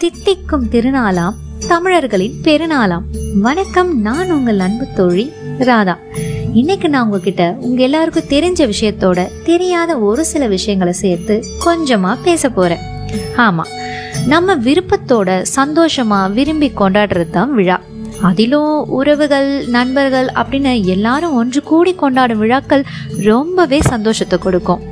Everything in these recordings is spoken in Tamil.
தித்திக்கும் திருநாளாம் தமிழர்களின் பெருநாளாம். வணக்கம் நான் உங்கள் அன்பு தோழி ராதா. இன்னைக்கு நான் உங்ககிட்ட உங்க எல்லாருக்கும் தெரிஞ்ச விஷயத்தோட தெரியாத ஒரு சில விஷயங்களை சேர்த்து கொஞ்சமா பேச போறேன். ஆமா நம்ம விருப்பத்தோட சந்தோஷமா விரும்பி கொண்டாடுறது தான் விழா. அதிலும் உறவுகள் நண்பர்கள் அப்படின்னு எல்லாரும் ஒன்று கூடி கொண்டாடும் விழாக்கள் ரொம்பவே சந்தோஷத்தை கொடுக்கும்.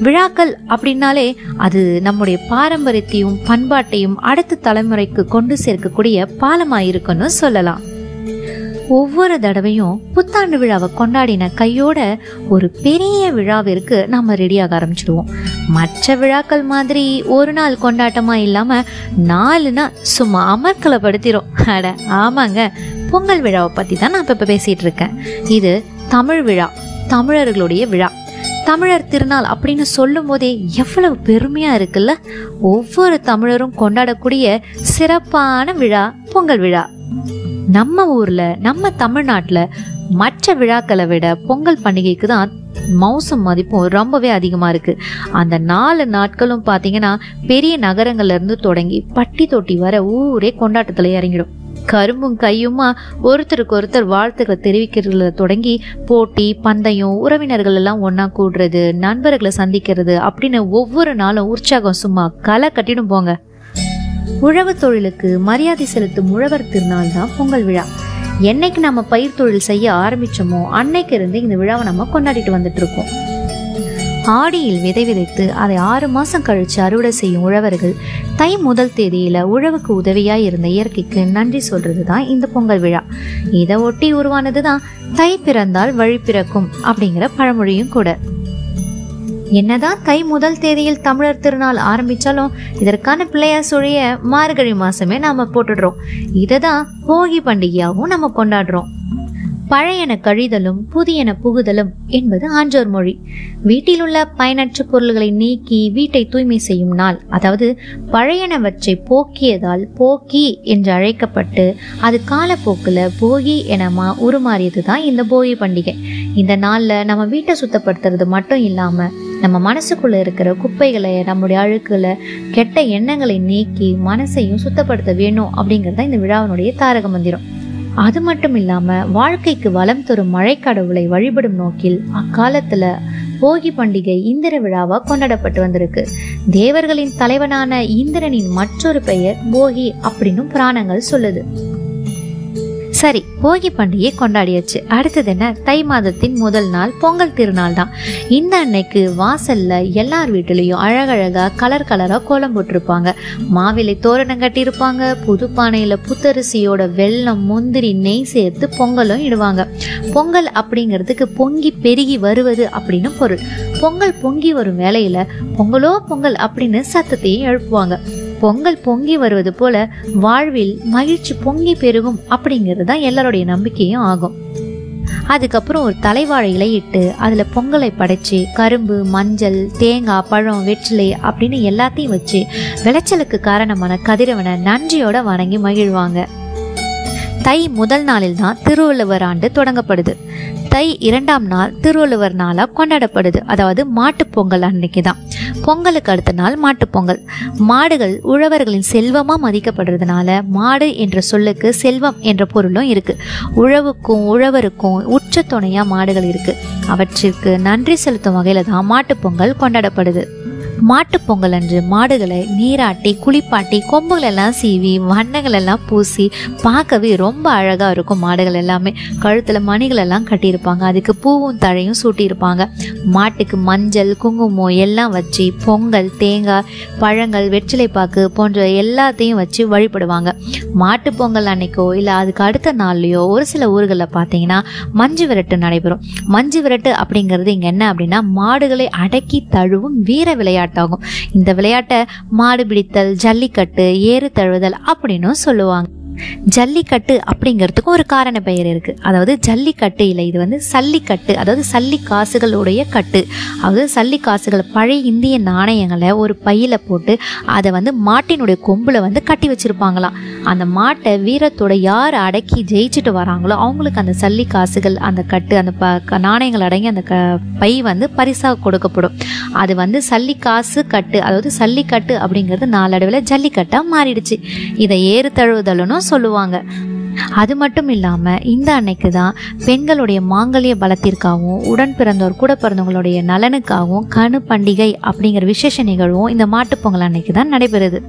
விழாக்கள் அப்படின்னாலே அது நம்முடைய பாரம்பரியத்தையும் பண்பாட்டையும் அடுத்த தலைமுறைக்கு கொண்டு சேர்க்கக்கூடிய பாலமாக இருக்குன்னு சொல்லலாம். ஒவ்வொரு தடவையும் புத்தாண்டு விழாவை கொண்டாடின கையோட ஒரு பெரிய விழாவிற்கு நம்ம ரெடியாக ஆரம்பிச்சிடுவோம். மற்ற விழாக்கள் மாதிரி ஒரு நாள் கொண்டாட்டமா இல்லாம நாலு நாள் சும்மா அமர்க்கலப்படுத்திடும் அட ஆமாங்க. பொங்கல் விழாவை பத்தி தான் நான் இப்ப பேசிட்டு இருக்கேன். இது தமிழ் விழா தமிழர்களுடைய விழா. தமிழர் திருநாள் அப்படின்னு சொல்லும் போதே எவ்வளவு பெருமையா இருக்குல்ல? ஒவ்வொரு தமிழரும் கொண்டாடக்கூடிய சிறப்பான விழா பொங்கல் விழா. நம்ம ஊர்ல நம்ம தமிழ்நாட்டில் மற்ற விழாக்களை விட பொங்கல் பண்டிகைக்கு தான் மவுசம் மதிப்பும் ரொம்பவே அதிகமாக இருக்கு. அந்த நாலு நாட்களும் பார்த்தீங்கன்னா பெரிய நகரங்கள்ல இருந்து தொடங்கி பட்டி தொட்டி வர ஊரே கொண்டாட்டத்தில் இறங்கிடும். கரும்பும் கையுமா ஒருத்தருக்கு ஒருத்தர் வாழ்த்துக்களை தெரிவிக்கிறதுல தொடங்கி போட்டி பந்தயம் உறவினர்கள் எல்லாம் ஒன்றா கூடுறது நண்பர்களை சந்திக்கிறது அப்படின்னு ஒவ்வொரு நாளும் உற்சாகம் சும்மா களை கட்டிடும் போங்க. உழவு தொழிலுக்கு மரியாதை செலுத்தும் உழவர் திருநாள் தான் பொங்கல் விழா. என்னைக்கு நம்ம பயிர் தொழில் செய்ய ஆரம்பிச்சோமோ அன்னைக்கு இருந்து இந்த விழாவை நம்ம கொண்டாடிட்டு வந்துட்டு இருக்கோம். ஆடியில் விதை விதைத்து அதை ஆறு மாதம் கழித்து அறுவடை செய்யும் உழவர்கள் தை முதல் தேதியில் உழவுக்கு உதவியாக இருந்த இயற்கைக்கு நன்றி சொல்கிறது தான் இந்த பொங்கல் விழா. இதை ஒட்டி உருவானது தான் தை பிறந்தால் வழி பிறக்கும் அப்படிங்கிற பழமொழியும் கூட. என்னதான் தை முதல் தேதியில் தமிழர் திருநாள் ஆரம்பித்தாலும் இதற்கான பிள்ளையார் சுழிய மார்கழி மாதமே நாம் போட்டுடுறோம். இதை தான் போகி பண்டிகையாகவும் நம்ம கொண்டாடுறோம். பழையன கழிதலும் புதியன புகுதலும் என்பது ஆன்றோர் மொழி. வீட்டில் உள்ள பயனற்ற பொருள்களை நீக்கி வீட்டை தூய்மை செய்யும் நாள் அதாவது பழையனவற்றை போக்கியதால் போக்கி என்று அழைக்கப்பட்டு அது காலப்போக்கில் போகி என மா உருமாறியது தான் இந்த போகி பண்டிகை. இந்த நாளில் நம்ம வீட்டை சுத்தப்படுத்துறது மட்டும் இல்லாமல் நம்ம மனசுக்குள்ள இருக்கிற குப்பைகளை நம்முடைய அழுக்குகளை கெட்ட எண்ணங்களை நீக்கி மனசையும் சுத்தப்படுத்த வேணும் அப்படிங்கிறது இந்த விழாவினுடைய தாரக மந்திரம். அது மட்டும் இல்லாம வாழ்க்கைக்கு வளம் தரும் மழைக்கடவுளை வழிபடும் நோக்கில் அக்காலத்துல போகி பண்டிகை இந்திர விழாவா கொண்டாடப்பட்டு வந்திருக்கு. தேவர்களின் தலைவனான இந்திரனின் மற்றொரு பெயர் போகி அப்படின்னும் புராணங்கள் சொல்லுது. சரி போகி பண்டிகை கொண்டாடியாச்சு. அடுத்தது என்ன? தை மாதத்தின் முதல் நாள் பொங்கல் திருநாள் தான். இந்த அன்னைக்கு வாசல்ல எல்லார் வீட்டிலையும் அழகழகா கலர் கலரா கோலம் போட்டிருப்பாங்க. மாவிலை தோரணம் கட்டியிருப்பாங்க புது பானையில புத்தரிசியோட வெல்லம் முந்திரி நெய் சேர்த்து பொங்கலும் இடுவாங்க. பொங்கல் அப்படிங்கிறதுக்கு பொங்கி பெருகி வருவது அப்படின்னு பொருள். பொங்கல் பொங்கி வரும் வேலையில் பொங்கலோ பொங்கல் அப்படின்னு சத்தத்தையும் எழுப்புவாங்க. பொங்கல் பொங்கி வருவது போல வாழ்வில் மகிழ்ச்சி பொங்கி பெருகும் அப்படிங்கிறது தான் எல்லாருடைய நம்பிக்கையும் ஆகும். அதுக்கப்புறம் ஒரு தலைவாழை இலையிட்டு அதில் பொங்கலை படைச்சி கரும்பு மஞ்சள் தேங்காய் பழம் வெற்றிலை அப்படின்னு எல்லாத்தையும் வச்சு விளைச்சலுக்கு காரணமான கதிரவனை நன்றியோட வணங்கி மகிழ்வாங்க. தை முதல் நாளில் தான் திருவள்ளுவர் ஆண்டு தொடங்கப்படுது. தை இரண்டாம் நாள் திருவள்ளுவர் நாளாக கொண்டாடப்படுது. அதாவது மாட்டுப்பொங்கல் அன்னைக்கு தான். பொங்கலுக்கு அடுத்த நாள் மாட்டுப்பொங்கல் மாடுகள் உழவர்களின் செல்வமாக மதிக்கப்படுறதுனால மாடு என்ற சொல்லுக்கு செல்வம் என்ற பொருளும் இருக்குது உழவுக்கும் உழவருக்கும் உச்ச துணையாக மாடுகள் இருக்குது அவற்றிற்கு நன்றி செலுத்தும் வகையில் தான் மாட்டுப் பொங்கல் கொண்டாடப்படுது. மாட்டுப்பொங்கல் அன்று மாடுகளை நீராட்டி குளிப்பாட்டி கொம்புகள் எல்லாம் சீவி வண்ணங்கள் எல்லாம் பூசி பார்க்கவே ரொம்ப அழகாக இருக்கும் மாடுகள் எல்லாமே. கழுத்தில் மணிகள் எல்லாம் கட்டியிருப்பாங்க. அதுக்கு பூவும் தழையும் சூட்டியிருப்பாங்க. மாட்டுக்கு மஞ்சள் குங்குமம் எல்லாம் வச்சு பொங்கல் தேங்காய் பழங்கள் வெற்றிலைப்பாக்கு போன்ற எல்லாத்தையும் வச்சு வழிபடுவாங்க. மாட்டு பொங்கல் அன்னைக்கோ இல்லை அதுக்கு அடுத்த நாள்லையோ ஒரு சில ஊர்களில் பார்த்தீங்கன்னா மஞ்சு விரட்டு நடைபெறும். மஞ்சு விரட்டு அப்படிங்கிறது இங்கே என்ன அப்படின்னா மாடுகளை அடக்கி தழுவும் வீர விளையாட்டு. விளையாட்டாகும். இந்த விளையாட்டை மாடு பிடித்தல் ஜல்லிக்கட்டு ஏறு தழுவுதல் அப்படின்னும் சொல்லுவாங்க. ஜல்லிக்கட்டு அப்படிங்கிறதுக்கும் ஒரு காரண பெயர் இருக்குது அதாவது ஜல்லிக்கட்டு இல்லை இது வந்து சல்லிக்கட்டு. அதாவது சல்லி காசுகளுடைய கட்டு. அதாவது சல்லி காசுகள் பழைய இந்திய நாணயங்களை ஒரு பையில் போட்டு அதை வந்து மாட்டினுடைய கொம்பில் வந்து கட்டி வச்சுருப்பாங்களாம். அந்த மாட்டை வீரத்தோட யார் அடக்கி ஜெயிச்சுட்டு வராங்களோ அவங்களுக்கு அந்த சல்லி காசுகள் அந்த கட்டு அந்த ப க- நாணயங்கள் அடங்கி அந்த க பை வந்து பரிசாக கொடுக்கப்படும். அது வந்து சல்லி காசு கட்டு. அதாவது சல்லிக்கட்டு அப்படிங்கிறது நாளடைவில் ஜல்லிக்கட்டாக மாறிடுச்சு. இதை ஏறு தழுவுதல்னு சொல்லுவாங்க. அது மட்டும் இல்லாமல் இந்த அன்னைக்கு தான் பெண்களுடைய மாங்கல்ய பலத்திற்காகவும் உடன் பிறந்தோர் கூட பிறந்தவங்களுடைய நலனுக்காகவும் கணு பண்டிகை அப்படிங்கிற விசேஷ நிகழ்வும் இந்த மாட்டுப் பொங்கல் அன்னைக்கு தான் நடைபெறுது.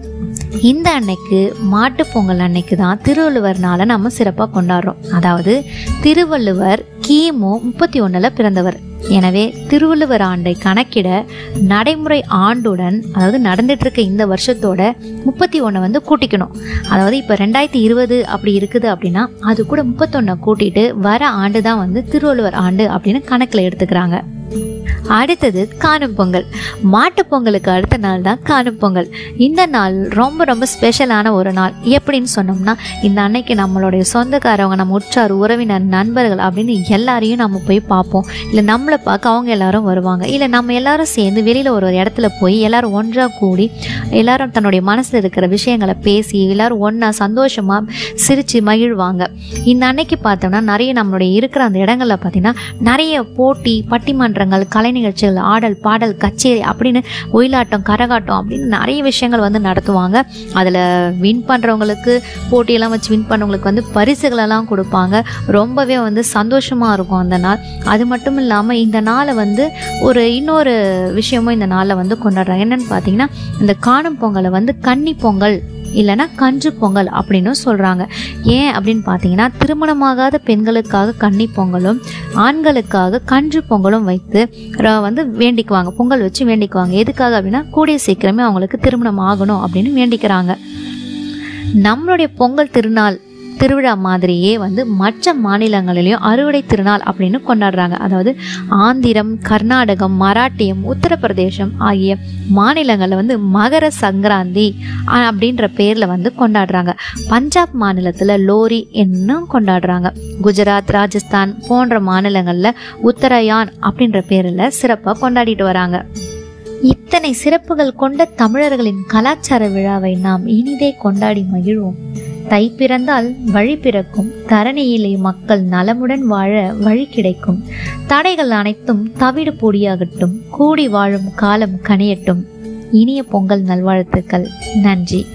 இந்த அன்னைக்கு மாட்டு பொங்கல் அன்னைக்கு தான் திருவள்ளுவர் நாளை நம்ம சிறப்பாக கொண்டாடுறோம். அதாவது திருவள்ளுவர் கிமு முப்பத்தி ஒன்றில் பிறந்தவர். எனவே திருவள்ளுவர் ஆண்டை கணக்கிட நடைமுறை ஆண்டுடன் அதாவது நடந்துட்டு இருக்க இந்த வருஷத்தோட முப்பத்தி ஒன்றை வந்து கூட்டிக்கணும். அதாவது இப்போ ரெண்டாயிரத்தி இருபது அப்படி இருக்குது அப்படின்னா அது கூட முப்பத்தொன்னை கூட்டிட்டு வர ஆண்டு தான் வந்து திருவள்ளுவர் ஆண்டு அப்படின்னு கணக்கில் எடுத்துக்கிறாங்க. அடுத்தது காணும் பொங்கல். மாட்டு பொங்கலுக்கு அடுத்த நாள் தான் காணும் பொங்கல். இந்த நாள் ரொம்ப ரொம்ப ஸ்பெஷலான ஒரு நாள். எப்படின்னு சொன்னோம்னா இந்த அன்னைக்கு நம்மளுடைய சொந்தக்காரவங்க நம்ம உற்றார் உறவினர் நண்பர்கள் அப்படின்னு எல்லாரையும் நம்ம போய் பார்ப்போம். இல்லை நம்மளை பார்க்க அவங்க எல்லாரும் வருவாங்க. இல்லை நம்ம எல்லாரும் சேர்ந்து வெளியில் ஒரு ஒரு இடத்துல போய் எல்லாரும் ஒன்றாக கூடி எல்லாரும் தன்னுடைய மனசில் இருக்கிற விஷயங்களை பேசி எல்லாரும் ஒன்றா சந்தோஷமாக சிரித்து மகிழ்வாங்க. இந்த அன்னைக்கு பார்த்தோம்னா நிறைய நம்மளுடைய இருக்கிற அந்த இடங்களில் பார்த்தீங்கன்னா நிறைய போட்டி பட்டிமன்றங்கள் கலை நிகழ்ச்சிகள் ஆடல் பாடல் கச்சேரி அப்படின்னு ஒயிலாட்டம் கரகாட்டம் அப்படின்னு நிறைய விஷயங்கள் வந்து நடத்துவாங்க. அதில் வின் பண்ணுறவங்களுக்கு போட்டியெல்லாம் வச்சு வின் பண்ணவங்களுக்கு வந்து பரிசுகளெல்லாம் கொடுப்பாங்க. ரொம்பவே வந்து சந்தோஷமாக இருக்கும் அந்த நாள். அது மட்டும் இல்லாமல் இந்த நாளை வந்து ஒரு இன்னொரு விஷயமும் இந்த நாளில் வந்து கொண்டாடுறாங்க. என்னென்னு பார்த்தீங்கன்னா இந்த காணும் பொங்கலை வந்து கன்னி பொங்கல் இல்லைன்னா கன்று பொங்கல் அப்படின்னு சொல்கிறாங்க ஏன் அப்படின்னு பார்த்தீங்கன்னா திருமணமாகாத பெண்களுக்காக கன்னி பொங்கலும் ஆண்களுக்காக கன்று பொங்கலும் வைத்து வந்து வேண்டிக்குவாங்க. பொங்கல் வச்சு வேண்டிக்குவாங்க. எதுக்காக அப்படின்னா கூடிய சீக்கிரமே அவங்களுக்கு திருமணம் ஆகணும் அப்படின்னு வேண்டிக்கிறாங்க. நம்மளுடைய பொங்கல் திருநாள் திருவிழா மாதிரியே வந்து மற்ற மாநிலங்களிலையும் அறுவடை திருநாள் அப்படின்னு கொண்டாடுறாங்க. அதாவது ஆந்திரம் கர்நாடகம் மராட்டியம் உத்தரப்பிரதேசம் ஆகிய மாநிலங்களில் வந்து மகர சங்கராந்தி அப்படின்ற பேரில் வந்து கொண்டாடுறாங்க. பஞ்சாப் மாநிலத்தில் லோரி என்னும் கொண்டாடுறாங்க. குஜராத் ராஜஸ்தான் போன்ற மாநிலங்களில் உத்தரயான் அப்படின்ற பேரில் சிறப்பாக கொண்டாடிட்டு வராங்க. இத்தனை சிறப்புகள் கொண்ட தமிழர்களின் கலாச்சார விழாவை நாம் இனிதே கொண்டாடி மகிழ்வோம். தை பிறந்தால் வழி பிறக்கும். தரணியிலே மக்கள் நலமுடன் வாழ வழி கிடைக்கும். தடைகள் அனைத்தும் தவிடு பொடியாகட்டும். கூடி வாழும் காலம் கனியட்டும். இனிய பொங்கல் நல்வாழ்த்துக்கள். நன்றி.